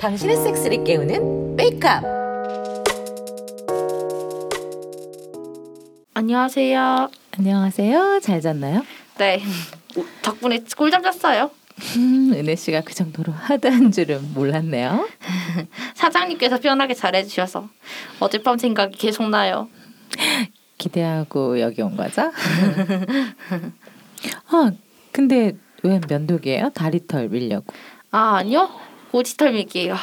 당신의 섹스를 깨우는 메이크업. 안녕하세요. 안녕하세요. 잘 잤나요? 네. 덕분에 꿀잠 잤어요. 음, 은혜 씨가 그 정도로 하다한 줄은 몰랐네요. 사장님께서 편하게 잘해주셔서 어젯밤 생각이 계속 나요. 기대하고 여기 온 거죠? 아, 근데 왜 면도기예요? 다리털 밀려고. 아 아니요. 고지털 밀기예요.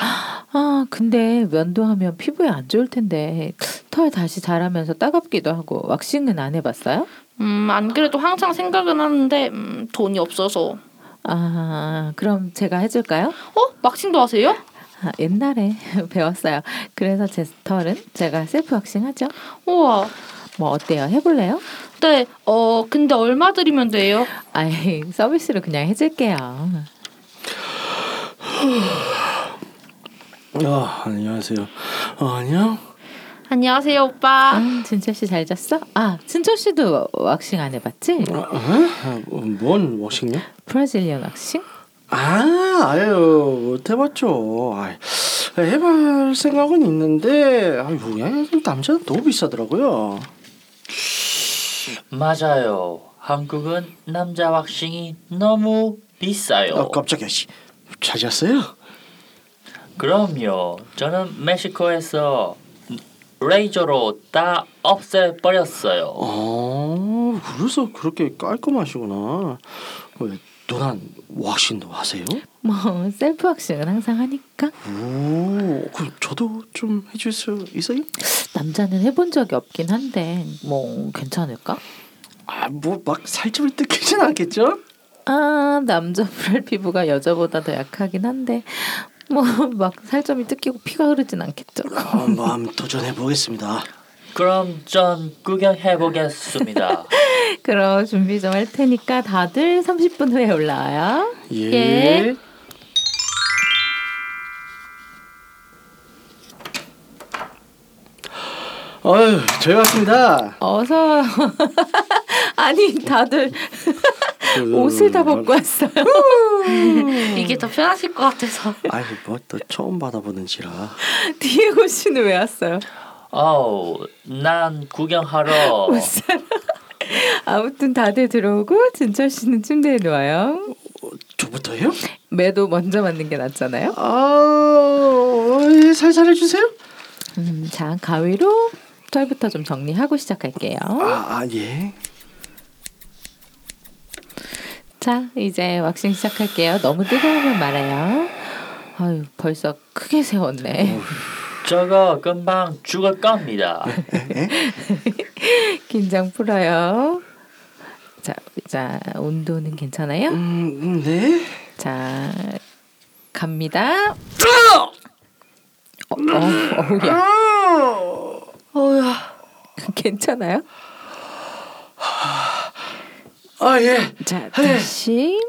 아, 근데 면도하면 피부에 안 좋을 텐데 털 다시 자라면서 따갑기도 하고 왁싱은 안 해봤어요? 음안 그래도 항상 생각은 하는데 음, 돈이 없어서. 아, 그럼 제가 해줄까요? 어? 왁싱도 하세요? 아, 옛날에 배웠어요. 그래서 제 털은 제가 셀프 왁싱하죠. 우와. 뭐 어때요? 해볼래요? 네. 어 근데 얼마 드리면 돼요? 아이 서비스로 그냥 해줄게요. 아, 안녕하세요. 어, 안녕? 안녕하세요 오빠. 아, 진철 씨 잘 잤어? 아, 진철 씨도 왁싱 안 해봤지? 아, 아, 뭔 워싱요? 브라질리언 왁싱? 아, 아유, 못 해봤죠. 아이, 해볼 생각은 있는데, 아유, 야, 남자는 너무 비싸더라고요. 맞아요. 한국은 남자 왁싱이 너무 비싸요. 아, 깜짝이야, 씨. 잘 잤어요? 그럼요. 저는 멕시코에서 레이저로 다 없애버렸어요. 어, 그래서 그렇게 깔끔하시구나. 왜, 누난 왁싱도 하세요? 뭐 셀프 왁싱은 항상 하니까 오, 그럼 저도 좀 해줄 수 있어요? 남자는 해본 적이 없긴 한데 뭐 괜찮을까? 아, 뭐 막 살점을 뜯기진 않겠죠? 아 남자 불알 피부가 여자보다 더 약하긴 한데 뭐 막 살점이 뜯기고 피가 흐르진 않겠죠. 한번 도전해 보겠습니다. 그럼 전 구경해 보겠습니다. 그럼 준비 좀 할 테니까 다들 30분 후에 올라와요. 예. 예. 어휴, 저희 왔습니다. 어서 아니 다들 옷을 다 벗고 왔어요. 이게 더 편하실 것 같아서. 아이, 뭐또 처음 받아보는지라. 디에고 씨는 왜 왔어요? 어우, 난 구경하러. 아무튼 다들 들어오고 진철 씨는 침대에 누워요. 저부터요? 매도 먼저 맞는 게 낫잖아요. 아, 예, 살살 해주세요. 음, 자 가위로 털부터 좀 정리하고 시작할게요. 아, 아 예. 자 이제 왁싱 시작할게요. 너무 뜨거우면 말아요. 아유 벌써 크게 세웠네. 저거 금방 죽을 겁니다. 긴장 풀어요. 자, 자 온도는 괜찮아요? 음, 네. 자 갑니다. 어, 어, 어우야 어야. 괜찮아요? 아, 예. 자 다시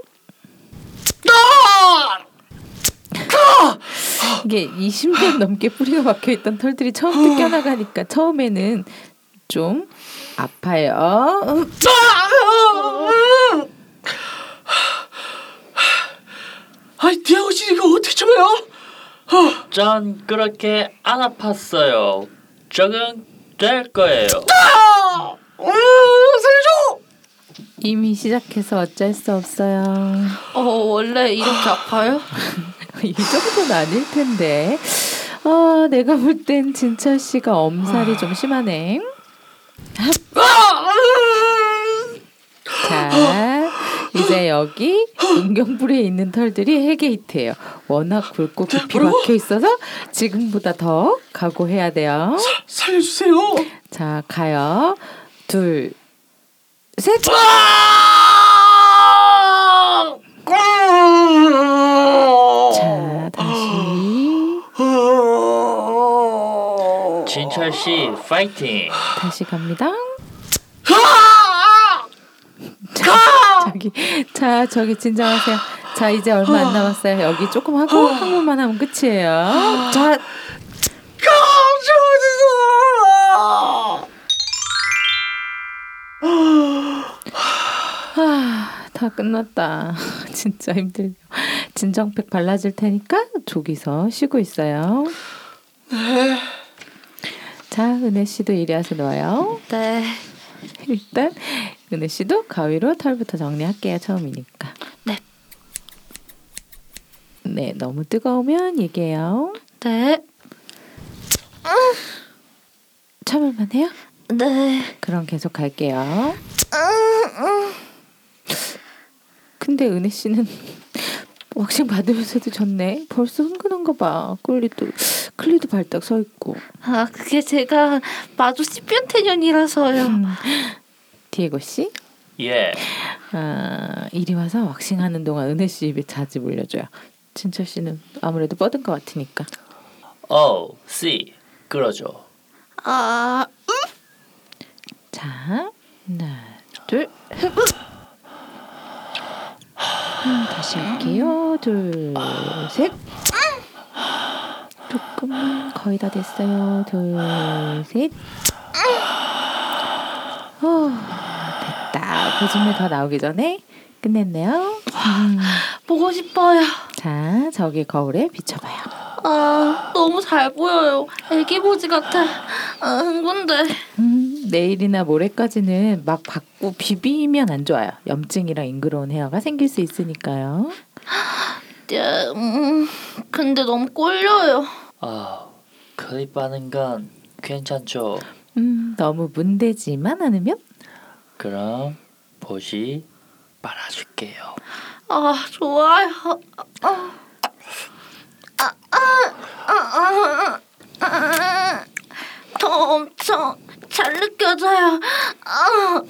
이게 20년 넘게 뿌리가 박혀 있던 털들이 처음 뜯겨 나가니까 처음에는 좀 아파요. 음, 아이, 디아고 씨 이거 어떻게 참아요? 전 그렇게 안 아팠어요. 적응 될 거예요. 음, 살려줘. 이미 시작해서 어쩔 수 없어요. 어 원래 이렇게 아파요? 이 정도는 아닐 텐데. 아, 내가 볼 땐 진철 씨가 엄살이 좀 심하네. 자, 이제 여기 은경불에 있는 털들이 해게이트예요. 워낙 굵고 깊이 뭐라고? 박혀 있어서 지금보다 더 각오해야 돼요. 살려주세요. 자, 가요. 둘, 셋. 진철 씨 파이팅. 다시 갑니다. 자, 저기 자 저기 진정하세요. 자 이제 얼마 안 남았어요. 여기 조금 하고 한 번만 하면 끝이에요. 자 아, 다 끝났다. 진짜 힘들요. 진정팩 발라줄 테니까 저기서 쉬고 있어요. 네. 자, 은혜 씨도 이리 와서 놓아요. 네. 일단 은혜 씨도 가위로 털부터 정리할게요. 처음이니까. 네. 네, 너무 뜨거우면 얘기해요. 네. 참을만 해요? 네. 그럼 계속 갈게요. 근데 은혜 씨는 왁싱 받으면서도 졌네. 벌써 흥건한가 봐. 클리도 클리도 발딱 서 있고. 아, 그게 제가 마주 시변태년이라서요. 음. 디에고 씨, 예. 아, 이리 와서 왁싱하는 동안 은혜 씨 입에 자지 물려줘요. 진철 씨는 아무래도 뻗은 것 같으니까. 어, 씨. 그러죠. 아, 자, 하나, 둘, 흡. 음, 다시 할게요. 둘, 셋. 조금만 거의 다 됐어요. 둘, 셋. 어, 됐다. 보증물 더 나오기 전에 끝냈네요. 음, 보고 싶어요. 자, 저기 거울에 비춰봐요. 아, 너무 잘 보여요. 애기 보지 같아. 아, 흥분돼. 음, 내일이나 모레까지는 막 받고 비비면 안 좋아요. 염증이랑 잉그러운 헤어가 생길 수 있으니까요. 네, 음, 근데 너무 꼴려요. 아, 클립 바는 건 괜찮죠. 음, 너무 문대지만 않으면 그럼 보시 빨아줄게요. 아, 좋아요. 아, 아, 아, 아, 아, 아, 더 엄청 잘 느껴져요. 아,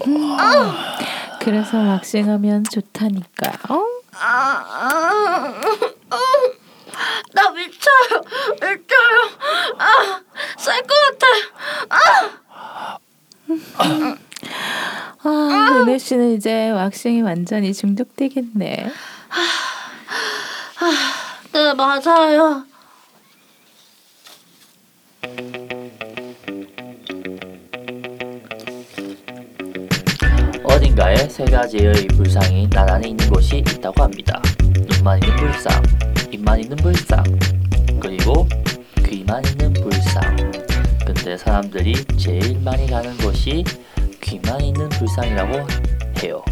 그래서 왁싱하면 좋다니까요. 아, 아, 아, 나 미쳐요. 미쳐요. 아, 쌀것 같아. 아, 은혜 씨는 이제 왁싱이 완전히 중독되겠네. 네, 맞아요. 어딘가에 세 가지의 불상이 나란히 있는 곳이 있다고 합니다. 눈만 있는 불상, 입만 있는 불상, 그리고 귀만 있는 불상. 근데 사람들이 제일 많이 가는 곳이 귀만 있는 불상이라고 해요.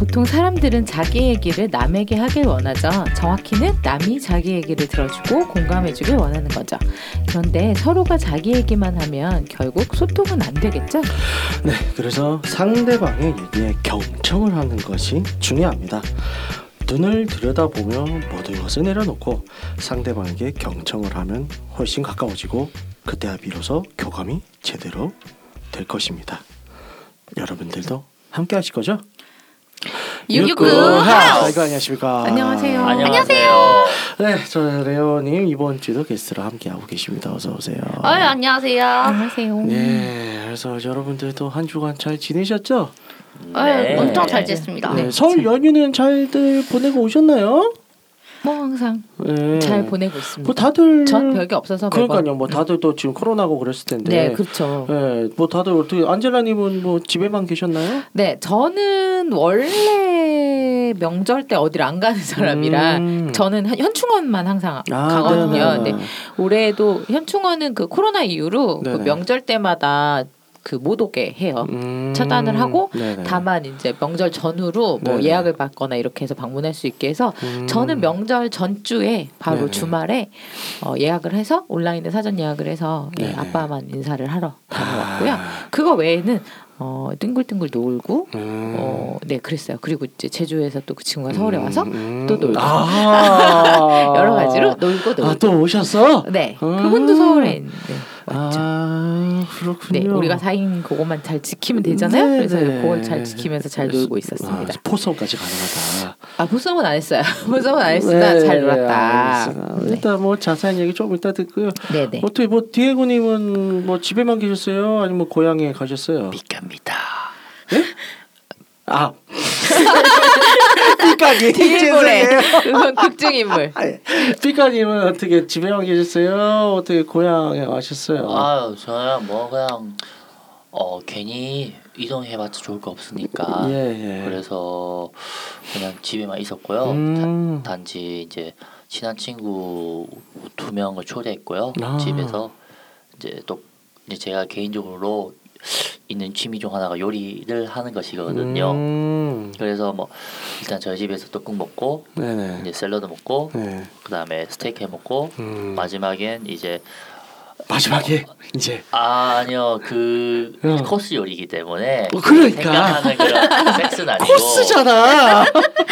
보통 사람들은 자기 얘기를 남에게 하길 원하죠. 정확히는 남이 자기 얘기를 들어주고 공감해주길 원하는 거죠. 그런데 서로가 자기 얘기만 하면 결국 소통은 안 되겠죠? 네, 그래서 상대방의 얘기에 경청을 하는 것이 중요합니다. 눈을 들여다보며 모든 것을 내려놓고 상대방에게 경청을 하면 훨씬 가까워지고 그때야 비로소 교감이 제대로 될 것입니다. 여러분들도 함께 하실 거죠? 육구 하우스. 아이고 안녕하십니까? 안녕하세요. 안녕하세요. 네, 저 레오님 이번 주도 게스트로 함께 하고 계십니다. 어서 오세요. 어이, 안녕하세요. 안녕하세요. 네, 그래서 여러분들도 한 주간 잘 지내셨죠? 어이, 엄청 잘 지냈습니다. 네, 설 연휴는 잘들 보내고 오셨나요? 뭐 항상 네. 잘 보내고 있습니다. 뭐 다들 전 별게 없어서 매번- 그러니까요. 뭐 다들 또 지금 코로나고 그랬을 텐데. 네, 그렇죠. 네, 뭐 다들 어떻게 안젤라님은 뭐 집에만 계셨나요? 네, 저는 원래 명절 때 어디를 안 가는 사람이라 음. 저는 현- 현충원만 항상 아, 가거든요. 네네. 근데 올해도 현충원은 그 코로나 이후로 그. 명절 때마다 그 못 오게 해요. 음. 차단을 하고 네네. 다만 이제 명절 전후로 뭐 네네. 예약을 받거나 이렇게 해서 방문할 수 있게 해서 음. 저는 명절 전주에 바로 네네. 주말에 어, 예약을 해서 온라인에 사전 예약을 해서 예. 아빠만 인사를 하러 다녀왔고요. 아. 그거 외에는 어, 띵글띵글 놀고 음. 어, 네 그랬어요. 그리고 이제 제주에서 또 그 친구가 서울에 와서 음. 또 놀고 아. 여러 가지로 놀고 놀고 아, 또 오셨어? 네 음. 그분도 서울에 있는데 왔죠. 아, 그렇군요. 네, 우리가 사인 그것만 잘 지키면 되잖아요. 네, 그래서 네. 그걸 잘 지키면서 잘 놀고 있었습니다. 아, 포성까지 가능하다. 아 보성은 안 했어요. 보성은 안 했으나 네, 잘 네, 놀았다. 알겠습니다. 네. 일단 뭐 자세한 얘기 좀 이따 듣고요. 네네. 어떻게 뭐 디에고님은 뭐 집에만 계셨어요? 아니면 뭐 고향에 가셨어요? 비갑니다. 아, 삐까기 일본에 그건 극중 인물. 삐까님은 어떻게 집에만 계셨어요? 어떻게 고향에 가셨어요? 아유 저는 뭐 그냥 어 괜히 이동해봤자 좋을 거 없으니까 예, 예. 그래서 그냥 집에만 있었고요. 음. 단, 지 이제 친한 친구 두 명을 초대했고요. 아. 집에서 이제 또 이제 제가 개인적으로 있는 취미 중 하나가 요리를 하는 것이거든요. 음. 그래서 뭐 일단 저희 집에서 떡국 먹고 네네. 이제 샐러드 먹고 네. 그다음에 스테이크 해 먹고 음. 마지막엔 이제 마지막에 이제 아 아니요 그 어. 코스 요리이기 때문에 어, 그러니까. 그런 섹스는 아니고 코스잖아.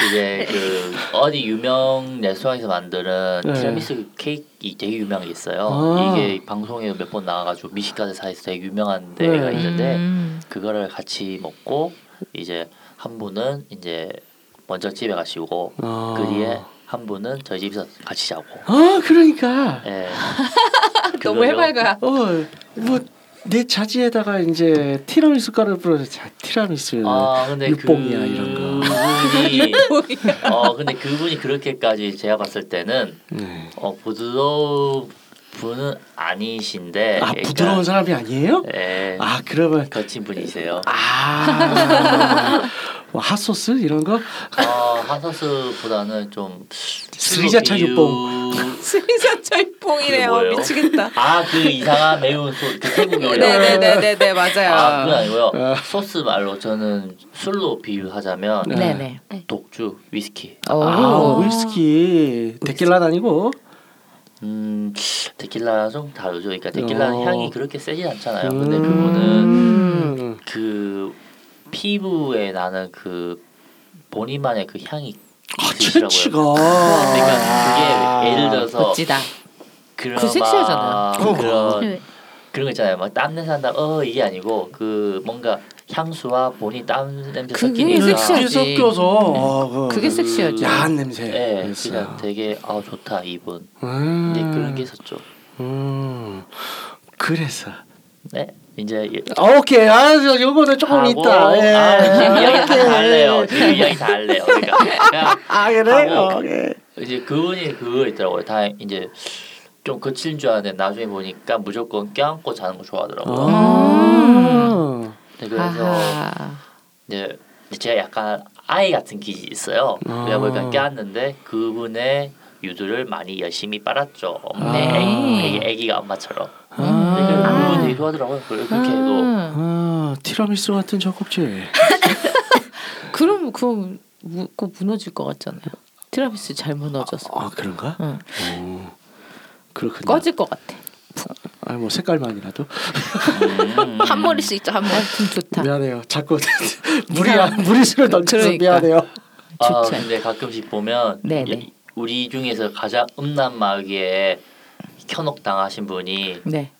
이제 그 어디 유명 레스토랑에서 만드는 네. 티라미수 케이크 되게 유명한 게 있어요. 아. 이게 방송에 몇 번 나와가지고 미식가사에서 되게 유명한 데가 네. 있는데 음. 그거를 같이 먹고 이제 한 분은 이제 먼저 집에 가시고 아. 그 뒤에 한 분은 저희 집에서 같이 자고. 아 그러니까 예. 너무. 해맑아. 어 뭐 내 자지에다가 이제 티라미수 가루 뿌려서 자 티라미수 아 근데 육봉이야, 이런 거. 그분이 어 근데 그분이 그렇게까지 제가 봤을 때는 네. 어 부드러운 분은 아니신데 아 부드러운 사람이 아니에요? 예아 그러면 거친 분이세요. 아 뭐 핫소스 이런 거어 핫소스보다는 좀 스리자차 육봉. 스리자차. 뭐예요? 미치겠다. 아 그 이상한 매운 소그 태국 요리 네네네네네 맞아요. 아 그건 아니고요 어. 소스 말로 저는 술로 비유하자면 네. 네네. 독주 위스키 오. 아 위스키 데킬라 아니고 음 데킬라 좀 다르죠 그러니까 데킬라는 어. 향이 그렇게 세지 않잖아요 근데 음. 그거는 그 피부에 나는 그 본인만의 그 향이 아. 채취가 그러니까 그게 예를 들어서 멋지다. 그런 그 섹시하잖아요. 막 어. 그런 네. 그런 거 있잖아요. 막 땀 냄새 난다. 어 이게 아니고 그 뭔가 향수와 본인 땀 냄새 그게 섞이니까 섹시하지. 섞여서 아, 그 그게 섹시하죠. 야한 냄새. 예, 있어요. 그냥 되게 아 좋다 이분. 음. 근데 그런 게 있었죠. 음. 그래서 네, 이제 예- 아, 오케이 아저 요거는 조금 하고, 있다. 예. 아, 이야기 다 오케이. 할래요. 지금 이야기 다 할래요. 그러니까 그냥 아 그래? 하고. 오케이. 이제 그분이 그거 있더라고요. 다 이제 좀 거칠 줄 알았는데 나중에 보니까 무조건 껴안고 자는 거 좋아하더라고요. 아. 네, 그래서 아하. 이제 제가 약간 아이 같은 기질이 있어요. 아. 그래서 보니까 껴안는데 그분의 유두를 많이 열심히 빨았죠. 아. 네, 애기, 애기가 엄마처럼. 아. 그분 되게 좋아하더라고요. 그렇게 해도 아. 아 티라미수 같은 젖꼭지. 그럼 그거 무, 그거 무너질 것 같잖아요. 트라비스 잘 무너져서 아 그런가? 응. 어. 그렇군요. 꺼질 것 같아. 아뭐 색깔만이라도 음, 한 머리씩 있죠 한 머리. 하여튼 좋다. 미안해요. 자꾸 무리야 무리수를 던져서 그러니까. 미안해요. 아, 좋지. 근데 가끔씩 보면 네네. 이- 우리 중에서 가장 음란 마귀에 현혹 당하신 분이 네.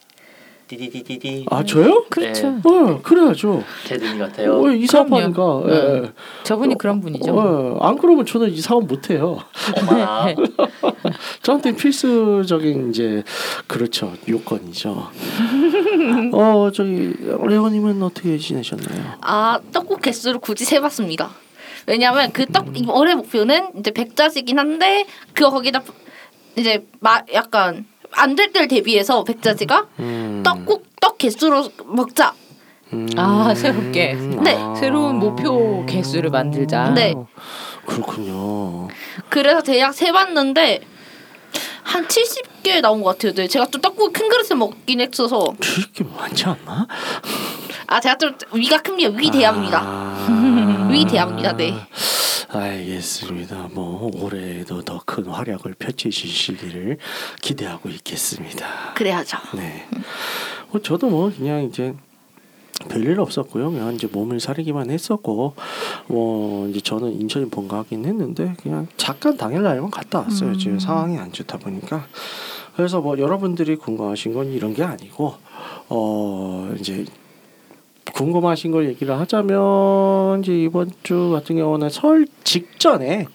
띠디디디디 아 저요? 그렇죠. 네. 어 그래야죠. 테드님 같아요. 어, 이사하니까. 그럼요. 예. 저분이 그런 분이죠. 어, 안 그러면 저는 이 사업 못 해요. 어머나. 저한테 필수적인 이제 그렇죠 요건이죠. 어 저기 레오님은 어떻게 지내셨나요? 아 떡국 개수를 굳이 세봤습니다. 왜냐하면 그떡 올해 목표는 이제 백자지긴 한데 그 거기다 이제 마 약간 안 될 때를 대비해서 백자지가 음, 떡국 떡 개수로 먹자. 음, 아, 새롭게. 네. 아. 새로운 목표 개수를 만들자. 네. 그렇군요. 그래서 대략 세봤는데 한 70개 나온 것 같아요. 네, 제가 좀 떡국 큰 그릇을 먹긴 했어서 그렇게 많지 않나? 아 제가 좀 위가 큽니다. 위 대합니다. 아, 위 대합니다. 네. 알겠습니다. 뭐 올해도 더 큰 활약을 펼치시기를 기대하고 있겠습니다. 그래야죠. 네. 뭐 저도 뭐 그냥 이제 별일 없었고요. 그냥 이제 몸을 사리기만 했었고, 뭐 이제 저는 인천에 본가긴 했는데 그냥 잠깐 당일날만 갔다 왔어요. 지금 상황이 안 좋다 보니까. 그래서 뭐 여러분들이 궁금하신 건 이런 게 아니고, 어 이제 궁금하신 걸 얘기를 하자면 이제 이번 주 같은 경우는 설 직전에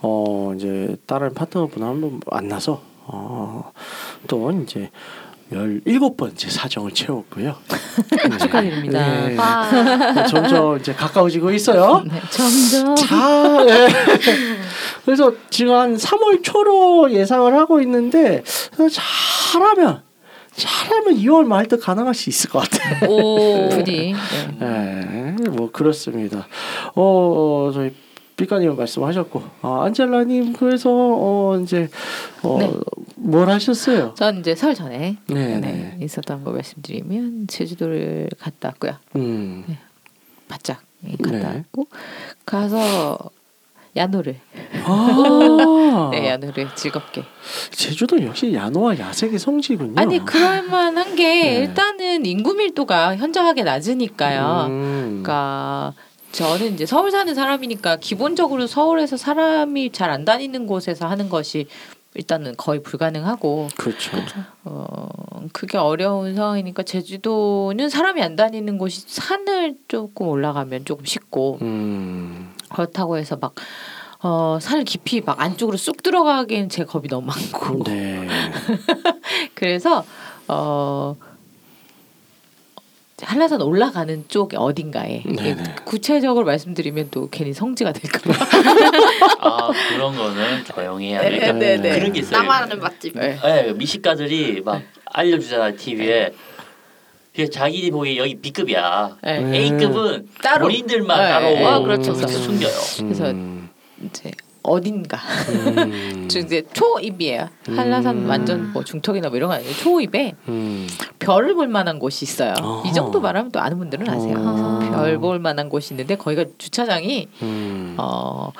어 이제 다른 파트너분 한번 만나서 어또 이제 열일곱 번째 사정을 채웠고요. 축하드립니다. 네. 와. 점점 이제 가까워지고 있어요. 네, 점점 자, 예. 그래서 지금 한 3월 초로 예상을 하고 있는데 잘하면 잘하면 2월 말도 가능할 수 있을 것 같아요. 오. 부디. 네. 네, 뭐 그렇습니다. 어, 어 저희 삐까님 말씀하셨고, 아, 안젤라님 그래서 어 이제 네. 어뭘 하셨어요? 전 이제 설 전에 네, 네, 네. 있었던 거 말씀드리면 제주도를 갔다 왔고요. 음, 바짝 갔다 네. 왔고 가서 야노를 아, 네 야노를 즐겁게 제주도 역시 야노와 야생의 성지군요. 아니 그럴 만한 게 네. 일단은 인구 밀도가 현저하게 낮으니까요. 음. 그러니까 저는 이제 서울 사는 사람이니까 기본적으로 서울에서 사람이 잘 안 다니는 곳에서 하는 것이 일단은 거의 불가능하고 그렇죠. 어 그게 어려운 상황이니까 제주도는 사람이 안 다니는 곳이 산을 조금 올라가면 조금 쉽고 음, 그렇다고 해서 막 어, 산 깊이 막 안쪽으로 쑥 들어가기엔 제 겁이 너무 많고 네. 그래서 어 한라산 올라가는 쪽 어딘가에 네네. 구체적으로 말씀드리면 또 괜히 성지가 될까봐 아 그런 거는 조용히 해야 네, 돼. 네, 네. 그런 게 있어요. 나만 아는 맛집. 네. 네, 미식가들이 막 알려주잖아 TV에. 그 자기 보기 여기 B급이야. 네. 네. A급은 따로. 본인들만 네, 따로 네. 아, 그렇죠. 그렇게 숨겨요. 그래서 음, 이제 어딘가 음, 저 이제 초입이에요 한라산 음. 완전 뭐 중턱이나 뭐 이런 거 아니에요 초입에 음. 별을 볼 만한 곳이 있어요 어허. 이 정도 말하면 또 아는 분들은 아세요 어. 별볼 만한 곳이 있는데 거기가 주차장이 음. 어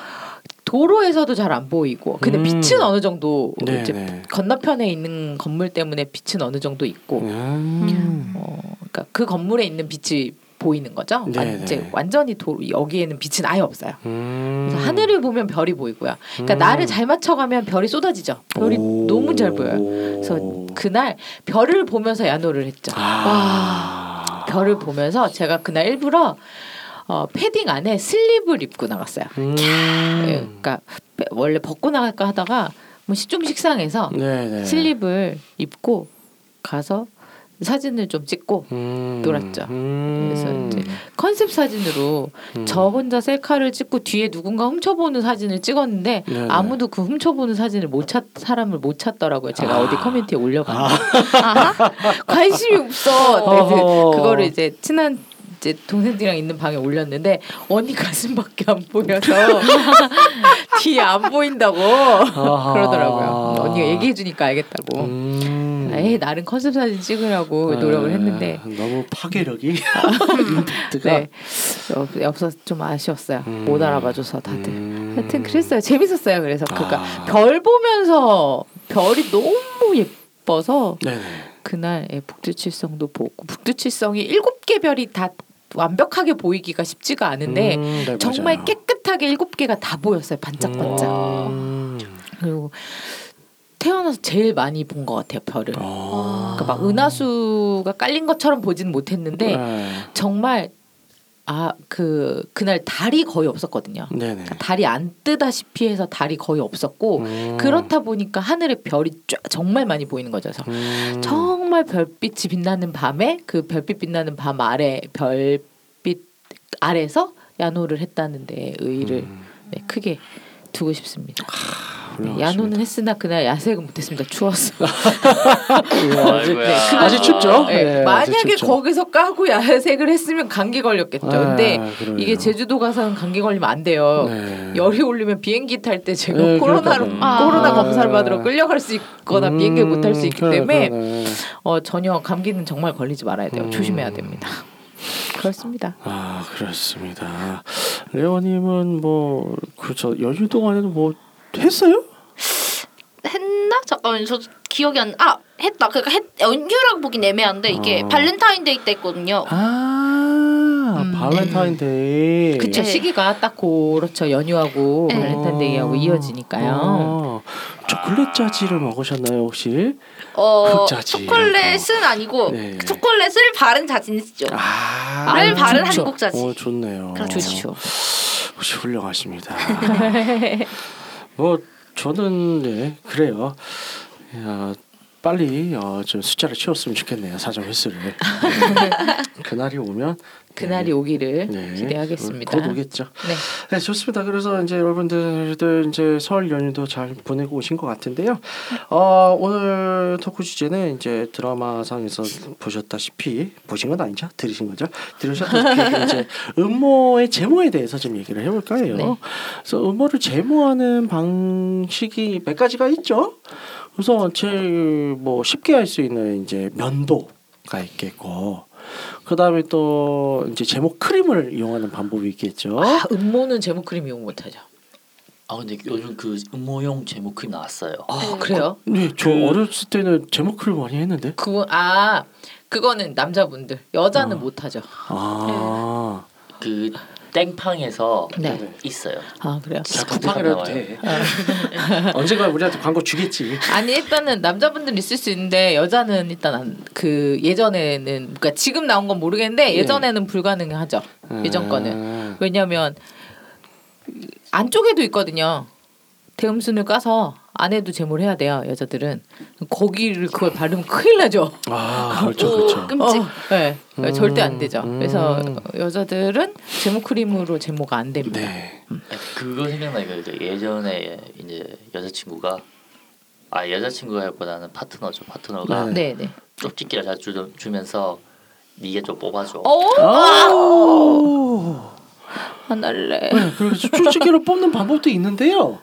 도로에서도 잘 안 보이고 근데 음. 빛은 어느 정도 네, 이제 네. 건너편에 있는 건물 때문에 빛은 어느 정도 있고 음. 어 그러니까 그 건물에 있는 빛이 보이는 거죠. 네, 완- 이제 네. 완전히 도 여기에는 빛은 아예 없어요. 음. 그래서 하늘을 보면 별이 보이고요. 그러니까 음. 나를 잘 맞춰가면 별이 쏟아지죠. 별이 오. 너무 잘 보여요. 그래서 그날 별을 보면서 야노를 했죠. 아. 별을 보면서 제가 그날 일부러 어, 패딩 안에 슬립을 입고 나갔어요. 음. 예, 그러니까 원래 벗고 나갈까 하다가 뭐 시- 좀 식상해서 네네. 슬립을 입고 가서 사진을 좀 찍고 음. 놀았죠. 음. 그래서 이제 컨셉 사진으로 음. 저 혼자 셀카를 찍고 뒤에 누군가 훔쳐보는 사진을 찍었는데 네네. 아무도 그 훔쳐보는 사진을 못 찾 사람을 못 찾더라고요. 제가 아. 어디 커뮤니티에 올려봤는데 아하. 관심이 없어. 네, 그거를 이제 친한 이제 동생들이랑 있는 방에 올렸는데 언니 가슴밖에 안 보여서 뒤에 안 보인다고. 그러더라고요. 언니가 얘기해 주니까 알겠다고. 음. 에이 나름 컨셉 사진 찍으려고 노력을 네. 했는데 너무 파괴력이 임팩트가 네 어, 없어서 좀 아쉬웠어요. 음. 못 알아봐줘서 다들. 음. 하여튼 그랬어요. 재밌었어요. 그래서 그니까 아. 별 보면서 별이 너무 예뻐서 네네. 그날 예, 북두칠성도 보고 북두칠성이 일곱 개 별이 다 완벽하게 보이기가 쉽지가 않은데 음, 네, 정말 맞아요. 깨끗하게 일곱 개가 다 보였어요. 반짝반짝. 음. 그리고 태어나서 제일 많이 본 것 같아요. 별을. 어. 그러니까 막 은하수가 깔린 것처럼 보지는 못했는데 네. 정말 아 그 그날 달이 거의 없었거든요. 네네. 그러니까 달이 안 뜨다시피 해서 달이 거의 없었고 음. 그렇다 보니까 하늘에 별이 쫙 정말 많이 보이는 거죠. 그래서 음. 정말 별빛이 빛나는 밤에 그 별빛 빛나는 밤 아래 별빛 아래서 야노를 했다는데 의의를 음. 네, 크게 두고 싶습니다. 네, 훌륭하십니다. 야노는 했으나 그날 야색은 못했습니다. 추웠어. 아이고야. 네, 그- 아직 춥죠? 네, 네, 만약에 아직 춥죠. 거기서 까고 야색을 했으면 감기 걸렸겠죠. 근데 아, 그러네요. 이게 제주도 가서는 감기 걸리면 안 돼요. 네. 열이 올리면 비행기 탈 때 제가 네, 코로나로. 아. 코로나 검사를 받으러 끌려갈 수 있거나 음, 비행기를 못탈 수 있기 그러네, 때문에 그러네. 어, 전혀 감기는 정말 걸리지 말아야 돼요. 음. 조심해야 됩니다. 그렇습니다. 아 그렇습니다. 레오님은 뭐 그렇죠 연휴 동안에는 뭐 했어요? 했나? 잠깐만 저 기억이 안. 아 했다. 그러니까 했, 연휴라고 보긴 애매한데 이게 어. 발렌타인데이 때 했거든요. 아 음. 발렌타인데이. 그쵸 네. 시기가 딱 그렇죠 연휴하고 네. 발렌타인데이하고 이어지니까요. 어, 초콜릿 자지를 먹으셨나요 혹시? 어 흑자지. 초콜릿은 아니고 네. 그 초콜릿을 바른 자진이죠. 아, 를 아, 바른 좋죠. 한국 자진. 어 좋네요. 그렇죠. 좋죠. 혹시 훌륭하십니다. 뭐 저는 네 그래요. 야, 빨리 어, 좀 숫자를 채웠으면 좋겠네요 사전 횟수를. 네. 그날이 오면 그날이 네. 오기를 네. 기대하겠습니다. 곧 오겠죠. 네. 네, 좋습니다. 그래서 이제 여러분들들 이제 설 연휴도 잘 보내고 오신 것 같은데요. 어, 오늘 토크 주제는 이제 드라마상에서 보셨다시피 보신 건 아니죠? 들으신 거죠? 들으셨다시피 이제 음모의 제모에 대해서 좀 얘기를 해볼까 해요. 네. 그래서 음모를 제모하는 방식이 몇 가지가 있죠. 그래서 제일 뭐 쉽게 할 수 있는 이제 면도가 있겠고. 그 다음에 또 이제 제모 크림을 이용하는 방법이 있겠죠. 아, 음모는 제목 크림 이용 못하죠. 아 근데 요즘 그 음모용 제목 크림 나왔어요. 아 그래요? 네, 저 그- 어렸을 때는 제목 크림 많이 했는데. 그거 아 그거는 남자분들 여자는 어. 못하죠. 아, 그 땡팡에서 네. 있어요. 아 그래요? 자 쿠팡이라도. 돼. 언젠가 우리한테 광고 주겠지. 아니 일단은 남자분들 있을 수 있는데 여자는 일단 안, 그 예전에는 그러니까 지금 나온 건 모르겠는데 예전에는 불가능하죠. 예전 거는 아, 왜냐하면 안쪽에도 있거든요. 대음순을 까서 안에도 제모를 해야 돼요. 여자들은 거기를 그걸 바르면 큰일 나죠. 아, 그렇죠, 그렇죠. 끔찍. 어, 네, 음, 절대 안 되죠. 음. 그래서 여자들은 제모 크림으로 제모가 안 됩니다. 네. 그거 생각나니까 이제 예전에 이제 여자친구가 아 여자친구보다는 파트너죠. 파트너가 네. 네, 네. 쪽집기를 잘 주, 주면서 니게 좀 뽑아줘. 어? 아우. 안 할래. 네, 그래서 솔직히로 뽑는 방법도 있는데요.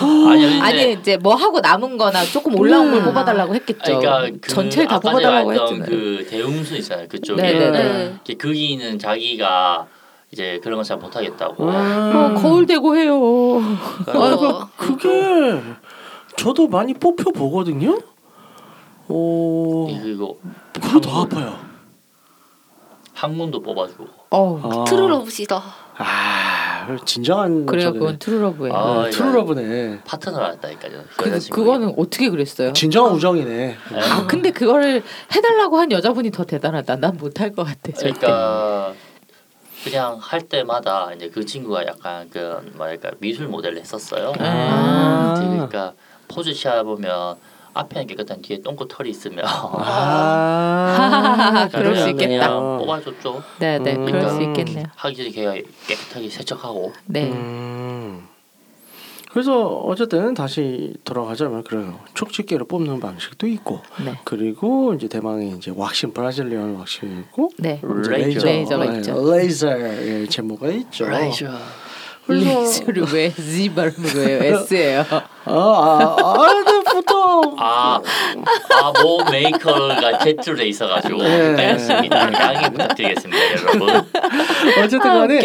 아니 근데 아니 이제 뭐 하고 남은 거나 조금 올라온 걸 음. 뽑아달라고 했겠죠. 그러니까 그 전체를 다 뽑아달라고 했잖아요. 그 대음수 있잖아요. 그쪽에 네네네. 이제 거기는 자기가 이제 그런 거 잘 못하겠다고. 어, 거울 대고 해요. 어. 그게 저도 많이 뽑혀 보거든요. 오, 그리고 그거 더 아파요. 항문도 뽑아주고. 어, 아. 트루러브시다. 아, 진정한 그래요. 저거네. 그건 트루러브예요. 아, 네, 트루러브네. 파트너를 했다니까요. 그. 그거는 어떻게 그랬어요? 진정한 우정이네. 네. 아 근데 그거를 해달라고 한 여자분이 더 대단하다. 난 못할 것 같아. 절대. 그러니까 그냥 할 때마다 이제 그 친구가 약간 그 뭐랄까 미술 모델을 했었어요. 아. 그러니까 포즈 취하 보면 앞에는 깨끗한 뒤에 똥꼬 털이 있으면 아, 그럴 수 있겠다. 뽑아줬죠. 네 네 음. 그럴 수 그러니까 있겠네요. 하기 전에 걔가 깨끗하게 세척하고 네. 음. 그래서 어쨌든 다시 돌아가자면 그래요. 족집게로 뽑는 방식도 있고 네. 그리고 이제 대망의 이제 waxing Brazilian waxing이 있고 네. 레이저. 레이저가 네, 있죠. 레이저의 제모가 있죠. 그래서- 레이저를 왜 Z 발음으로 해요? S예요. 아, 아, 아, 근데 보통 아 아모 메이커가 Z로 있어가지고 네. 헷갈렸습니다. 양해 부탁드리겠습니다, 여러분. 어쨌든 아, 간에.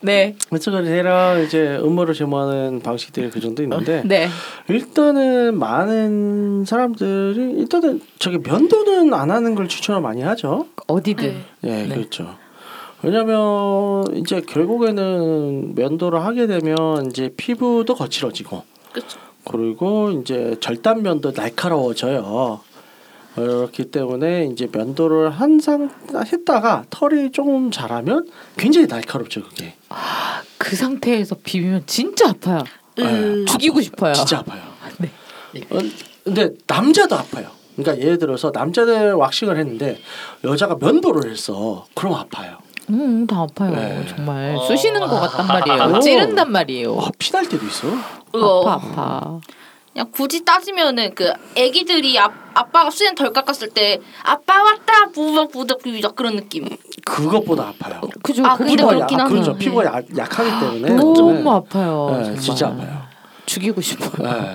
네. 어쨌든 대략 이제 음모를 제모하는 방식들이 그 정도 있는데 네. 일단은 많은 사람들이 일단은 저기 면도는 안 하는 걸 추천을 많이 하죠. 어디든. 예, 네. 그렇죠. 왜냐면 이제 결국에는 면도를 하게 되면 이제 피부도 거칠어지고 그쵸. 그리고 이제 절단 면도 날카로워져요. 그렇기 때문에 이제 면도를 한상 했다가 털이 조금 자라면 굉장히 날카롭죠 그게. 그 상태에서 비비면 진짜 아파요. 네, 죽이고 싶어요. 진짜 아파요. 네. 어, 근데 남자도 아파요. 그러니까 예를 들어서 남자는 왁싱을 했는데 여자가 면도를 했어. 그럼 아파요. 음, 다 아파요. 네. 정말 어. 쑤시는 것 같단 말이에요. 오. 찌른단 말이에요. 아, 피날 때도 있어. 어. 아파 아파. 그냥 굳이 따지면은 그 아기들이 아, 아빠가 수염 덜 깎았을 때 아빠 왔다 부적 부적 그런 느낌. 그것보다 아파요. 그죠? 아, 근데 피부가 그렇긴 약, 하네요. 그렇죠. 네. 피부가 약, 약하기 때문에 너무 네. 아파요. 네, 정말. 진짜 아파요. 죽이고 싶어요. 네.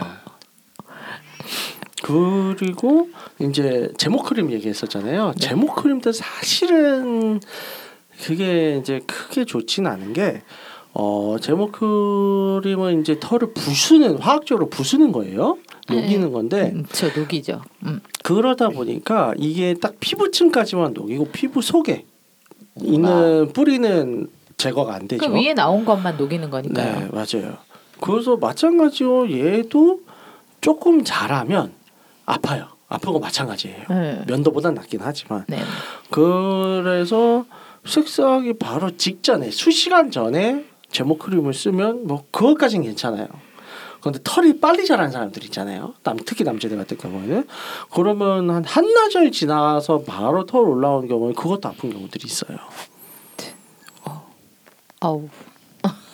그리고 이제 제모 크림 얘기했었잖아요. 네. 제모 크림도 사실은 그게 이제 크게 좋진 않은 게 어, 제모 크림은 이제 털을 부수는 화학적으로 부수는 거예요. 녹이는 건데 음, 저 녹이죠. 음. 그러다 보니까 이게 딱 피부층까지만 녹이고 피부 속에 있는 뿌리는 제거가 안 되죠. 그 위에 나온 것만 녹이는 거니까요. 네, 맞아요. 그래서 마찬가지로 얘도 조금 자라면 아파요. 아픈 거 마찬가지예요. 네. 면도보다 낫긴 하지만 네. 그래서 섹스하기 바로 직전에 수시간 전에 제모 크림을 쓰면 뭐 그것까진 괜찮아요. 근데 털이 빨리 자라는 사람들 있잖아요. 남 특히 남자들 같은 경우에는 그러면 한 한나절 지나서 바로 털 올라오는 경우는 그것도 아픈 경우들이 있어요. 어우,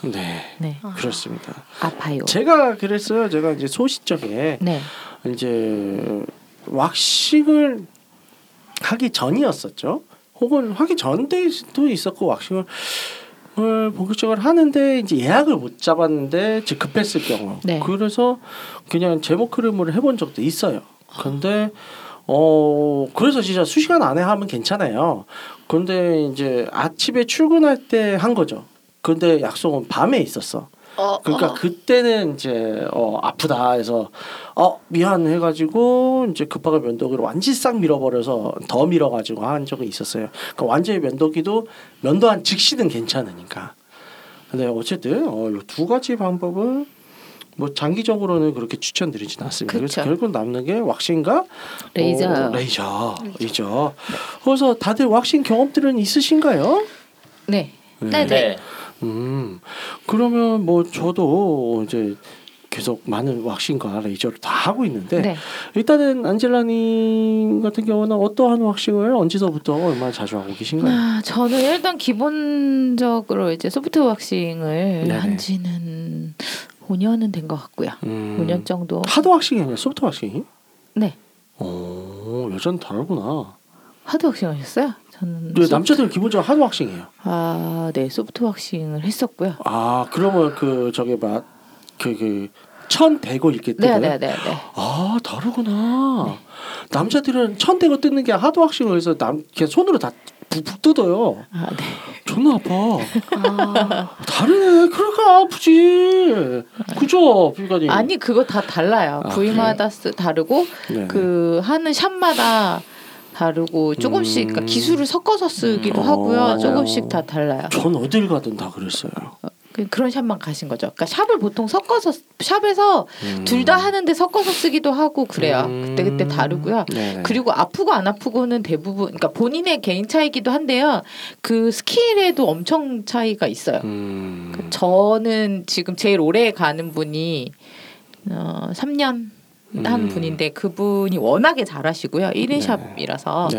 네, 네, 그렇습니다. 아파요. 제가 그랬어요. 제가 이제 소시적에 네, 이제 왁싱을 하기 전이었었죠. 혹은 하기 전도 있었고 왁싱을 을 본격적으로 하는데 이제 예약을 못 잡았는데 급했을 경우 네. 그래서 그냥 제목 크림을 해본 적도 있어요. 근데 어 그래서 진짜 수시간 안에 하면 괜찮아요. 근데 이제 아침에 출근할 때 한 거죠. 근데 약속은 밤에 있었어. 어, 그러니까 어. 그때는 이제 어 아프다 해서 어 미안 해가지고 이제 급하게 면도기를 완전 싹 밀어버려서 더 밀어가지고 한 적이 있었어요. 그러니까 완전히 면도기도 면도한 즉시는 괜찮으니까. 근데 어쨌든 어 두 가지 방법은 뭐 장기적으로는 그렇게 추천드리진 않습니다. 그래서 그쵸. 결국 남는 게 왁싱과 레이저. 어, 레이저이죠. 그래서 다들 왁싱 경험들은 있으신가요? 네, 네, 네. 음 그러면 뭐 저도 이제 계속 많은 waxing과 레이저를 다 하고 있는데 네. 일단은 안젤라님 같은 경우는 어떠한 waxing을 언제서부터 얼마나 자주 하고 계신가요? 아, 저는 일단 기본적으로 이제 soft waxing을. 한지는 5년은 된 것 같고요. 음, 5년 정도. hard waxing이 아니라 soft waxing이? 네, 오 여자는 다르구나. hard waxing 하셨어요? 저는 네, 남자들은 기본적으로 hard waxing이에요. 아, 네, soft waxing을 했었고요. 아 그러면 그 저기 막그그 천 대고 이렇게 네, 뜯어요? 네, 네, 네. 아 다르구나. 남자들은 천 대고 뜯는 게 hard waxing을 해서 남 그냥 손으로 다 푹푹 뜯어요. 아, 네. 존나 아파. 아, 다르네. 그러니까 아프지. 그죠, 비가님. 아니 그거 다 달라요. 아, 부위마다 쓰, 다르고 네네. 그 하는 샵마다 다르고 조금씩 음. 그러니까 기술을 섞어서 쓰기도 음. 하고요. 어. 조금씩 다 달라요. 전 어딜 가든 다 그랬어요. 그- 그런 샵만 가신 거죠. 그러니까 샵을 보통 섞어서 샵에서 음. 둘다 하는데 섞어서 쓰기도 하고 그래요. 음. 그때 그때 다르고요. 네네. 그리고 아프고 안 아프고는 대부분 그러니까 본인의 개인 차이기도 한데요. 그 스킬에도 엄청 차이가 있어요. 음. 그 저는 지금 제일 오래 가는 분이 어 3년 한 음. 분인데 그분이 워낙에 잘하시고요. 1인 네. 샵이라서.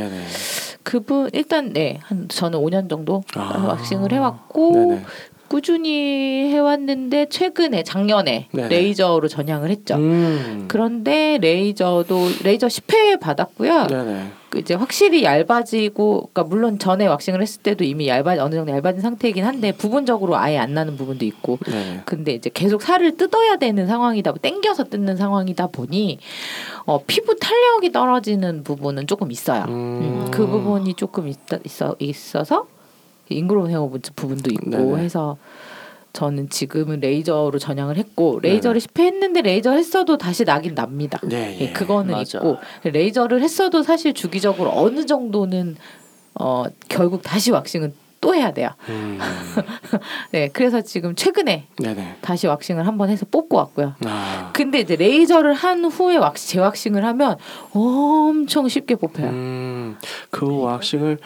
그분 일단 네, 한 저는 5년 정도 아. 왁싱을 해 왔고 네네. 꾸준히 해 왔는데 최근에 작년에 네네. 레이저로 전향을 했죠. 음. 그런데 레이저도 레이저 10회 받았고요. 네네. 그 이제 확실히 얇아지고, 그러니까 물론 전에 왁싱을 했을 때도 이미 얇아 어느 정도 얇아진 상태이긴 한데 부분적으로 아예 안 나는 부분도 있고. 네네. 근데 이제 계속 살을 뜯어야 되는 상황이다, 땡겨서 뜯는 상황이다 보니 어, 피부 탄력이 떨어지는 부분은 조금 있어요. 음. 음, 그 부분이 조금 있, 있어 있어서 ingrown hair 부- 부분도 있고 네네. 해서 저는 지금은 레이저로 전향을 했고 레이저를 10회 했는데 레이저 했어도 다시 나긴 납니다. 네. 예, 그거는 맞아. 있고 레이저를 했어도 사실 주기적으로 어느 정도는 어 결국 다시 왁싱은 또 해야 돼요. 음. 네, 그래서 지금 최근에 네네. 다시 왁싱을 한번 해서 뽑고 왔고요. 아. 근데 이제 레이저를 한 후에 왁싱 재왁싱을 하면 엄청 쉽게 뽑혀요. 음. 그 왁싱을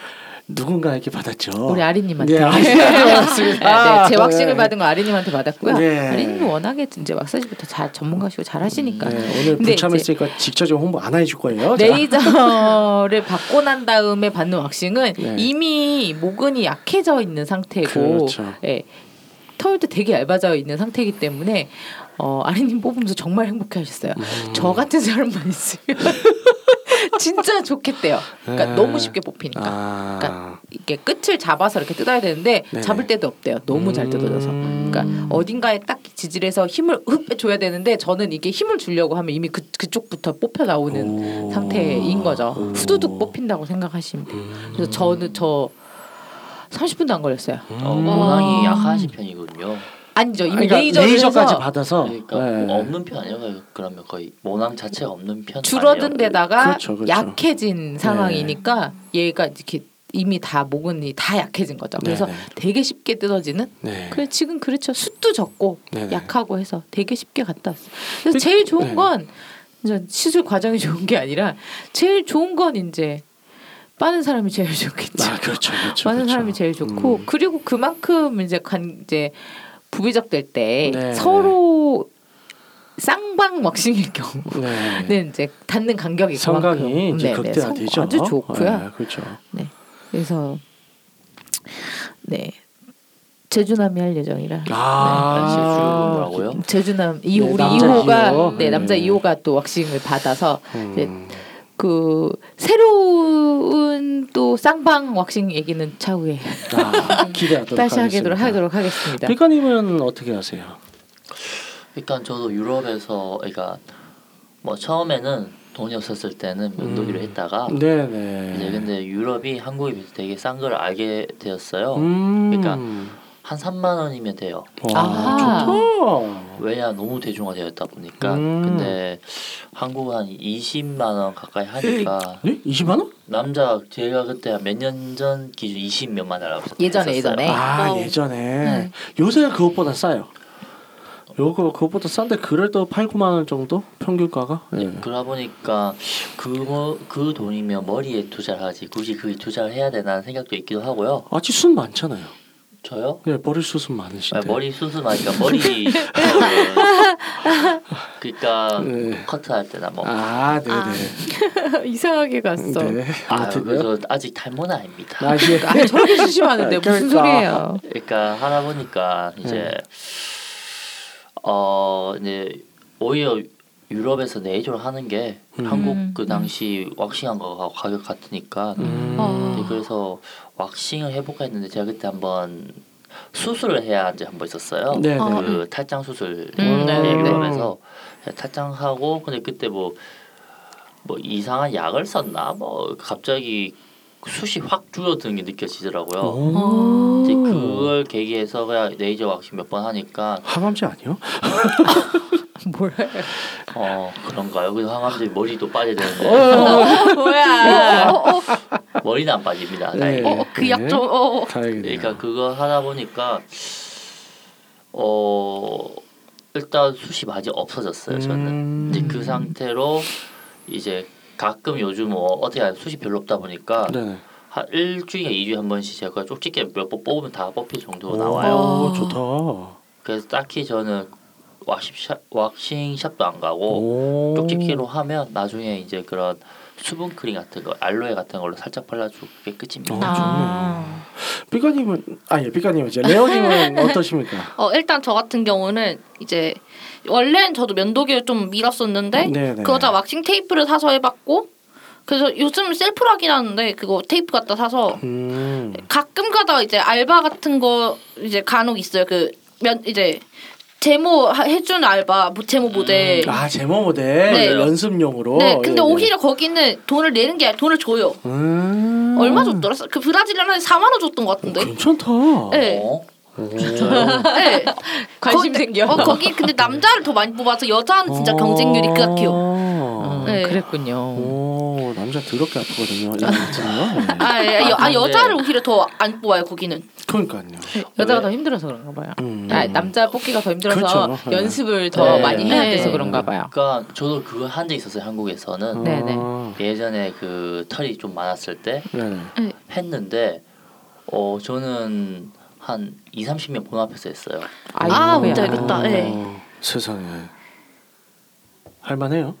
누군가에게 받았죠. 우리 아리님한테. 네, 아리님한테 받았습니다. 네, 제 왁싱을 네. 받은 거 아리님한테 받았고요. 네. 아리님이 워낙에 이제 왁사지부터 잘 전문가시고 잘하시니까 네, 오늘 불참했으니까 직접적 홍보 안 해줄 거예요. 자. 레이저를 받고 난 다음에 받는 왁싱은 네. 이미 모근이 약해져 있는 상태고, 그렇죠. 예, 털도 되게 얇아져 있는 상태이기 때문에 어, 아리님 뽑으면서 정말 행복해하셨어요. 음. 저 같은 사람만 있으면 진짜 좋겠대요. 그러니까 네. 너무 쉽게 뽑히니까. 아. 그러니까 이게 끝을 잡아서 이렇게 뜯어야 되는데 네네. 잡을 때도 없대요. 너무 잘 뜯어져서. 음. 그러니까 어딘가에 딱 지질해서 힘을 흡 줘야 되는데 저는 이게 힘을 주려고 하면 이미 그 그쪽부터 뽑혀 나오는 오. 상태인 거죠. 오. 후두둑 뽑힌다고 생각하시면 돼요. 음. 그래서 저는 저 30분도 안 걸렸어요. 어, 음. 모낭이 약하신 편이군요. 아니죠. 이미 그러니까 레이저를 레이저까지 해서 받아서 그러니까 네. 뭐 없는 편 아니에요? 그러면 거의 모낭 자체가 없는 편 줄어든 아니에요? 데다가 그렇죠, 그렇죠. 약해진 상황이니까 얘가 이렇게 이미 다 모근이 다 약해진 거죠. 그래서 네네. 되게 쉽게 뜯어지는. 네. 그래 지금 그렇죠. 숱도 적고 네네. 약하고 해서 되게 쉽게 갔다 왔어요. 그래서 제일 좋은 네. 건 이제 시술 과정이 좋은 게 아니라 제일 좋은 건 이제 빠는 사람이 제일 좋겠죠. 아, 그렇죠, 그렇죠. 빠는 그렇죠. 사람이 제일 좋고 음. 그리고 그만큼 이제 간 이제 부비적 될때 네. 서로 쌍방 왁싱일 경우는 네. 이제 닿는 간격이 성강이 그만큼 이제 네, 네, 극대화되죠. 성- 아주 좋고요. 네, 그렇죠. 그래서 네 제주남이 할 예정이라 아, 실주 뭐라고요? 제주남 이 네, 우리 남자 2호가 이호. 네 남자 네. 2호가 또 왁싱을 받아서 음. 그 새로운 또 쌍방 왁싱 얘기는 차후에 아, 기대하도록 다시 하겠습니다. 하도록 하도록 하겠습니다. 백가님은 어떻게 하세요? 일단 저도 유럽에서 그러니까 뭐 처음에는 돈이 없었을 때는 면도기를 음. 했다가 네네. 이제 근데 유럽이 한국에 비해서 되게 싼 걸 알게 되었어요. 음. 그러니까 한 3만 원이면 돼요. 와, 아하. 좋다. 왜냐 너무 대중화되었다 보니까. 음. 근데 한국은 한 20만 원 가까이 하니까 네? 20만 원? 남자 제가 그때 몇 년 전 기준 20 몇만 원이라고 예전에, 했었어요. 예전에. 아 어. 예전에 요새 그것보다 싸요. 요거 그것보다 싼데 그래도 8, 9만 원 정도 평균가가. 네. 그러다 보니까 그거 그 돈이면 머리에 투자를 하지 굳이 그게 투자를 해야 되나 생각도 있기도 하고요. 아직 숱 많잖아요. 저요? 네, 머리 숱은 많으신데. 아, 머리 수술하니까 머리 어, 그러니까 네. 커트할 때나 뭐 아, 네네. 이상하게 갔어. 네. 아, 아무튼요. 그래서 아직 탈모는 아닙니다. 아, 예. 아 저렇게 조심하는데 무슨 그러니까. 소리예요? 그러니까 하다 보니까 이제 네. 어 이제 오히려 유럽에서 네이저를 하는 게 음. 한국 그 당시 왁싱한 거가 가격 같으니까 음. 어. 네, 그래서 왁싱을 해볼까 했는데 제가 그때 한번 수술을 해야 한지한번 있었어요. 네네. 어. 그 탈장 수술 음, 네, 네네네. 유럽에서 탈장하고 근데 그때 뭐뭐 이상한 약을 썼나 뭐 갑자기 숱이 확 줄어드는 게 느껴지더라고요. 오. 이제 그걸 계기해서 그냥 레이저 왁싱 몇 번 하니까 항암제 아니요? 뭘? 어 그런가요? 그래서 항암제 머리도 빠져야 되는데 어. 뭐야? 어, 어, 머리는 안 빠집니다. 네. 어, 그약좀 어. 다행이네요. 그러니까 그거 하다 보니까 어 일단 숱이 많이 없어졌어요. 저는 음. 이제 그 상태로 이제 가끔 요즘 뭐 어떻게 하면 숱이 별로 없다 보니까 네네. 한 일주일에 이주에 한 번씩 제가 쪽집게 몇 번 뽑으면 다 뽑힐 정도로 오, 나와요. 좋다. 그래서 딱히 저는 왁싱샵, 왁싱샵도 안 가고 오. 쪽집기로 하면 나중에 이제 그런 수분 크림 같은 거 알로에 같은 걸로 살짝 발라주고 그게 끝입니다. 어, 아. 삐까님은 아예 삐까님은 이제 레오님은 어떠십니까? 어 일단 저 같은 경우는 이제 원래는 저도 면도기를 좀 밀었었는데 네네. 그러다 왁싱 테이프를 사서 해봤고 그래서 요즘 셀프로 하긴 하는데 그거 테이프 갖다 사서 음. 가끔 가다 이제 알바 같은 거 이제 간혹 있어요. 그 면 이제 제모 하- 해주는 알바 모- 제모 모델. 아 제모 모델 네. 연습용으로. 네, 근데 예, 예. 오히려 거기는 돈을 내는 게 아니라 돈을 줘요. 음. 얼마 줬더라? 그 브라질에는 4만 원 줬던 것 어, 같은데. 괜찮다. 네. 어? 오. 네. 관심 거기- 생겨. 어, 거기 근데 남자를 더 많이 뽑아서 여자는 진짜 경쟁률이 극악해요. 어, 네. 그랬군요. 오 남자 더럽게 아프거든요. 이거. 네. 아, 예, 여, 아 근데- 여자를 오히려 더 안 뽑아요 거기는. 그러니까요. 여자가 더 힘들어서 그런가 봐요. 음. 아, 남자 뽑기가 더 힘들어서 그렇죠. 네. 연습을 더 네. 많이 해야 돼서 네. 그런가 봐요. 그러니까 저도 그거 한 적 있었어요 한국에서는 네네. 아, 예전에 그 털이 좀 많았을 때 네네. 했는데 어 저는 한 2, 30명 본 앞에서 했어요. 아이고야. 아, 뭔지 알겠다. 어, 네. 세상에. 할만해요.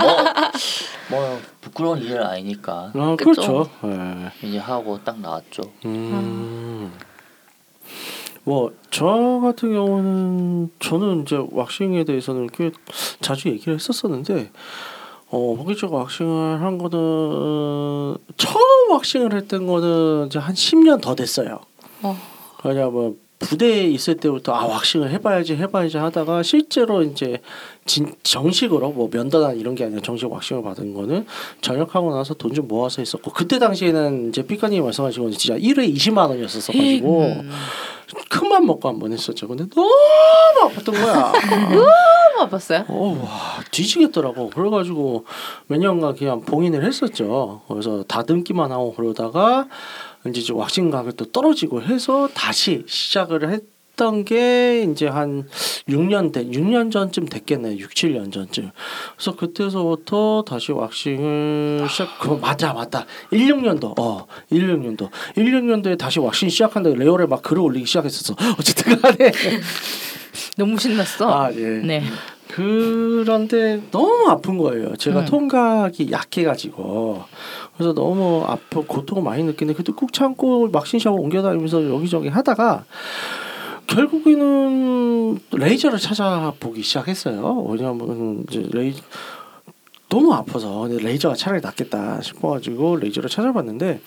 뭐, 뭐 부끄러운 일은 아니니까 아. 그렇죠. 네. 이제 하고 딱 나왔죠. 음. 뭐저 같은 경우는 저는 이제 왁싱에 대해서는 꽤 자주 얘기를 했었었는데 어 본격적으로 왁싱을 한 거는 처음 왁싱을 했던 거는 이제 한 10년 더 됐어요. 어. 그냥 뭐 부대에 있을 때부터 아 왁싱을 해봐야지 해봐야지 하다가 실제로 이제 진, 정식으로 뭐 면도나 이런 게 아니라 정식 왁싱을 받은 거는 전역하고 나서 돈 좀 모아서 했었고 그때 당시에는 이제 삐까님이 말씀하신 건 진짜 1회 20만 원이었었어 가지고 음. 큰맘 먹고 한 번 했었죠. 근데 너무 아팠던 거야. 너무 아팠어요? 어, 와 뒤지겠더라고. 그래가지고 몇 년간 그냥 봉인을 했었죠. 그래서 다듬기만 하고 그러다가 이제 좀 왁싱 가격도 떨어지고 해서 다시 시작을 했던 게 이제 한 6년 된 6년 전쯤 됐겠네. 6, 7년 전쯤. 그래서 그때서부터 다시 왁싱을 시작. 그 맞다 맞다. 16년도. 어, 16년도. 16년도에 다시 왁싱 시작한다고 레오레 막 글을 올리기 시작했었어. 어쨌든 간에 너무 신났어. 아 예. 네. 그런데 너무 아픈 거예요. 제가 음. 통각이 약해가지고 그래서 너무 아파 고통을 많이 느끼는데 그때 꾹 참고 막신샵을 옮겨다니면서 여기저기 하다가 결국에는 레이저를 찾아보기 시작했어요. 왜냐하면 이제 레이 너무 아파서 레이저가 차라리 낫겠다 싶어가지고 레이저를 찾아봤는데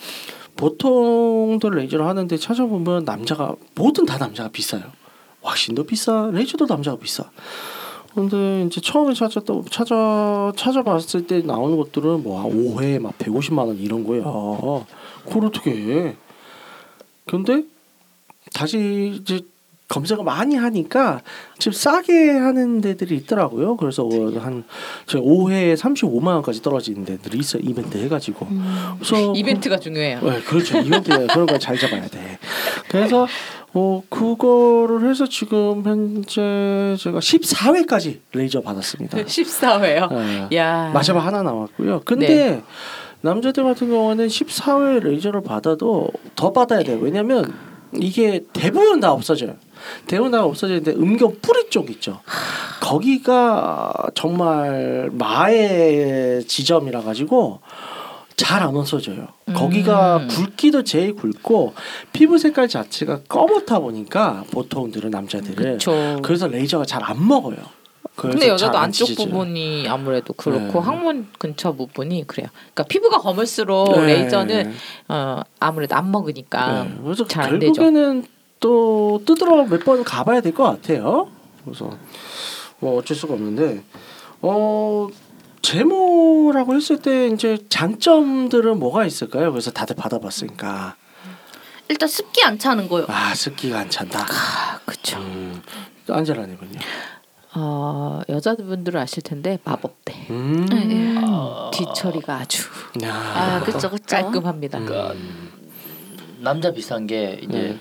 보통들 레이저를 하는데 찾아보면 남자가 뭐든 다 남자가 비싸요. 왁싱도 비싸, 레이저도 남자가 비싸. 근데 이제 처음에 찾았다 찾아 찾아봤을 때 나오는 것들은 뭐 5회 막 150만 원 이런 거야. 그걸 어떻게 해? 근데 다시 이제 검색을 많이 하니까 지금 싸게 하는 데들이 있더라고요. 그래서 한 제가 5회에 35만 원까지 떨어지는 데들이 있어 요 이벤트 해가지고. 그래서 이벤트가 중요해요. 네, 그렇죠. 이벤트 그런 걸 잘 잡아야 돼. 그래서 어 그거를 해서 지금 현재 제가 14회까지 레이저 받았습니다. 14회요. 네. 야. 마지막 하나 남았고요. 근데 남자들 같은 경우는 14회 레이저를 받아도 더 받아야 돼요. 왜냐면 이게 대부분 다 없어져요. 대부분 다 없어지는데 음경 뿌리 쪽 있죠. 거기가 정말 마의 지점이라 가지고 잘 안 없어져요. 거기가 음. 굵기도 제일 굵고 피부 색깔 자체가 검었다 보니까 보통들은 남자들은 그렇죠. 그래서 레이저가 잘 안 먹어요. 근데 여자도 잘안 안쪽 찢어져요. 부분이 아무래도 그렇고 네. 항문 근처 부분이 그래요. 그러니까 피부가 검을수록 네. 레이저는 어, 아무래도 안 먹으니까 네, 그래서 잘안 되죠. 결국에는 또 뜯으러 몇 번 가봐야 될 것 같아요. 그래서 뭐 어쩔 수가 없는데 어 제모라고 했을 때 이제 장점들은 뭐가 있을까요? 그래서 다들 받아봤으니까 일단 습기 안 차는 거요. 아 습기가 안 찬다. 아, 그렇죠. 음, 안젤라님은요? 어, 여자분들은 아실 텐데 마법대 음, 네, 네. 뒤처리가 아주 야, 아, 그쵸, 그쵸. 깔끔합니다. 음. 그러니까 남자 비싼 게 이제 네.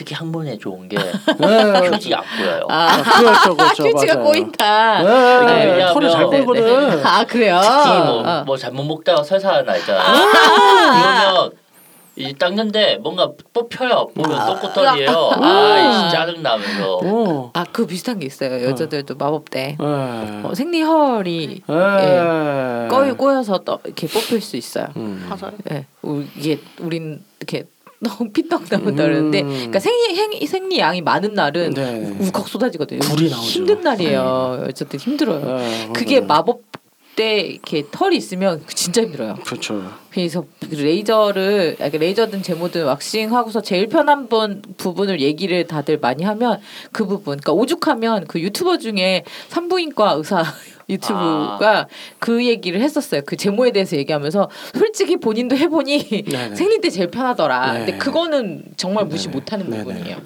특히 항문에 좋은 게 네, 표지 안 보여요. 아, 그렇죠, 그렇죠, 휴지가 맞아요. 꼬인다. 네, 왜냐하면- 털이 잘 네, 보이거든. 아 그래요? 특히 뭐, 어. 뭐 잘못 먹다가 설사가 나 있잖아요. 그러면 이 닦는데 뭔가 뽑혀요. 보면 똥꼬털이에요. 아, 이 짜증 나면서. 어. 아, 그 비슷한 게 있어요. 여자들도 마법대. 네. 어, 생리혈이 네. 꺼이 꼬여서 떠, 이렇게 뽑힐 수 있어요. 음. 맞아요. 예, 우- 이게 우린 이렇게 너무 피떡 나온다 그러는데, 음. 그러니까 생리 행, 생리 양이 많은 날은 네. 우걱 쏟아지거든요. 불이 나오죠. 힘든 날이에요. 어쨌든 힘들어요. 네, 그게 맞아요. 마법대 이렇게 털이 있으면 진짜 힘들어요. 그렇죠. 그래서 그 레이저를 아니, 레이저든 제모든 왁싱 하고서 제일 편한 번 부분을 얘기를 다들 많이 하면 그 부분. 그러니까 오죽하면 그 유튜버 중에 산부인과 의사 유튜브가 그 얘기를 했었어요. 그 제모에 대해서 얘기하면서 솔직히 본인도 해보니. 생리 때 제일 편하더라. 네. 근데 그거는 정말 무시 네네. 못하는 네네. 부분이에요.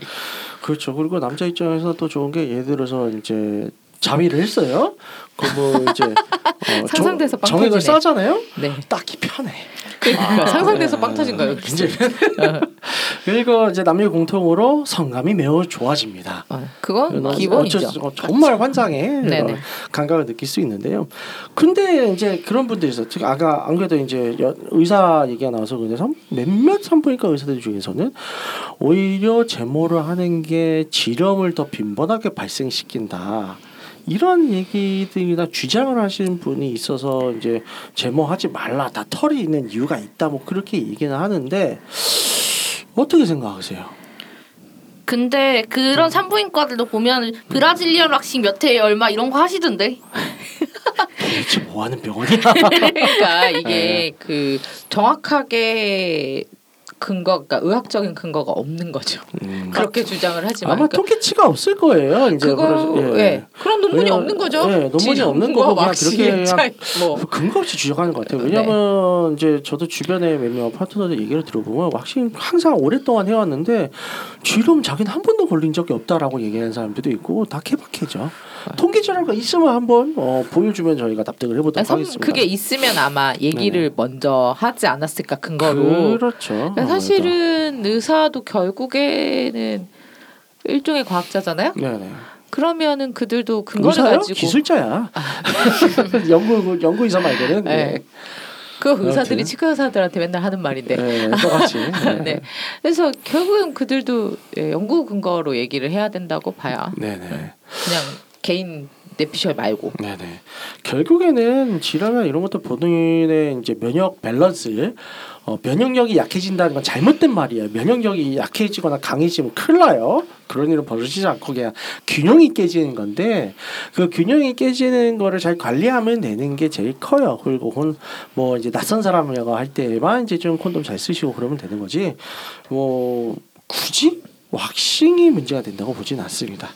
그렇죠. 그리고 남자 입장에서 또 좋은 게 예를 들어서 이제 자위를 했어요. 그뭐 이제 어, 상상돼서 빵 정액을 터지네. 싸잖아요. 네. 딱히 편해. 그러니까 상상돼서 네. 빵 터진 거예요. 굉장히 편해. 그리고 이제 남녀 공통으로 성감이 매우 좋아집니다. 어, 그건 기본이죠. 수- 어, 정말. 어, 감각을 느낄 수 있는데요. 근데 이제 그런 분들이 있어요. 특히 아까 안 그래도 이제 여- 의사 얘기가 나와서 산- 몇몇 산부인과 의사들 중에서는 오히려 제모를 하는 게 지렴을 더 빈번하게 발생시킨다. 이런 얘기들이나 주장을 하시는 분이 있어서 이제 제모하지 말라 다 털이 있는 이유가 있다 뭐 그렇게 얘기는 하는데 어떻게 생각하세요? 근데 그런 산부인과들도 보면 브라질리언 왁싱 몇 회에 얼마 이런 거 하시던데. 대체 뭐 하는 병원이야? 그러니까 이게 네. 그 정확하게 근거, 그러니까 의학적인 근거가 없는 거죠. 음. 그렇게 주장을 하지만 아마 그러니까 통계치가 없을 거예요. 이제 그거 그래서, 예. 그런 논문이 왜냐면- 없는 거죠. 예, 논문이 없는 거고 그냥 그렇게 차이, 뭐뭐 근거 없이 주장하는 것 같아요. 네. 왜냐하면 이제 저도 주변에 몇몇 파트너들 얘기를 들어보면 왁싱 항상 오랫동안 해왔는데 쥐름 자기는 한 번도 걸린 적이 없다라고 얘기하는 사람들도 있고 다 케바케죠. 통계 자료가 있으면 한번 어, 보여주면 저희가 납득을 해보도록 아, 선- 하겠습니다. 그게 있으면 아마 얘기를 먼저 하지 않았을까 근거로. 그렇죠. 그러니까 사실은 의사도 결국에는 일종의 과학자잖아요. 네네. 그러면은 그들도 근거를 의사요? 가지고 기술자야. 연구 연구 의사 말고는. 네. 그 의사들이. 치과 의사들한테 맨날 하는 말인데. 네, 똑같이. 네. 그래서 결국엔 그들도 예, 연구 근거로 얘기를 해야 된다고 봐요. 네네. 그냥 개인 뇌피셜 말고. 네네. 결국에는 질환이나 이런 것도 본인의 이제 면역 밸런스, 어, 면역력이 약해진다는 건 잘못된 말이에요. 면역력이 약해지거나 강해지면 큰일 나요. 그런 일은 벌어지지 않고 그냥 균형이 깨지는 건데 그 균형이 깨지는 거를 잘 관리하면 되는 게 제일 커요. 그리고 혼- 뭐 이제 낯선 사람이라고 할 때만 이제 좀 콘돔 잘 쓰시고 그러면 되는 거지. 뭐 굳이 왁싱이 문제가 된다고 보진 않습니다.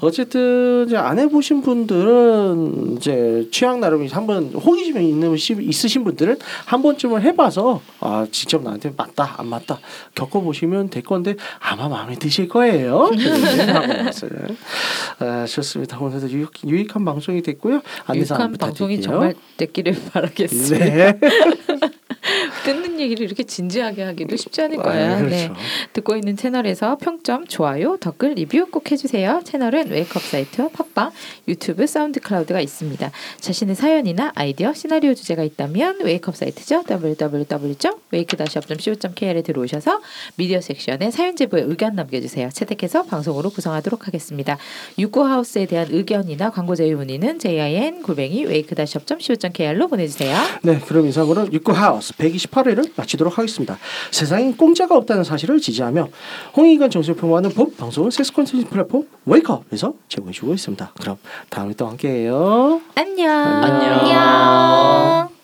어쨌든 이제 안 해보신 분들은 이제 취향 나름이 한번 호기심이 있는 시- 있으신 분들은 한 번쯤은 해봐서 아 직접 나한테 맞다 안 맞다 겪어보시면 될 건데 아마 마음에 드실 거예요. 네. 아, 좋습니다. 오늘도 유익, 유익 한 방송이 됐고요. 안내사 유익한 방송이 정말 됐기를 바라겠습니다. 네. 뜯는 얘기를 이렇게 진지하게 하기도 쉽지 않을 아, 거예요. 그렇죠. 네. 듣고 있는 채널에서 평점, 좋아요, 댓글, 리뷰 꼭 해주세요. 채널은 Wake-Up 사이트와 팟빵, 유튜브, SoundCloud가 있습니다. 자신의 사연이나 아이디어, 시나리오 주제가 있다면 Wake-Up 사이트죠. www.wake-up.co.kr에 들어오셔서 미디어 섹션에 사연 제보에 의견 남겨주세요. 채택해서 방송으로 구성하도록 하겠습니다. 육구하우스에 대한 의견이나 광고 제휴 문의는 jin 골뱅이 wake-up.co.kr로 보내주세요. 네, 그럼 이상으로 육구하우스 128 회를 마치도록 하겠습니다. 세상엔 공짜가 없다는 사실을 지지하며 홍익관 정수를 표방하는 법 방송은 섹스 콘텐츠 플랫폼 웨이크업에서 제공해주고 있습니다. 그럼 다음에 또 함께해요. 안녕. 안녕. 안녕.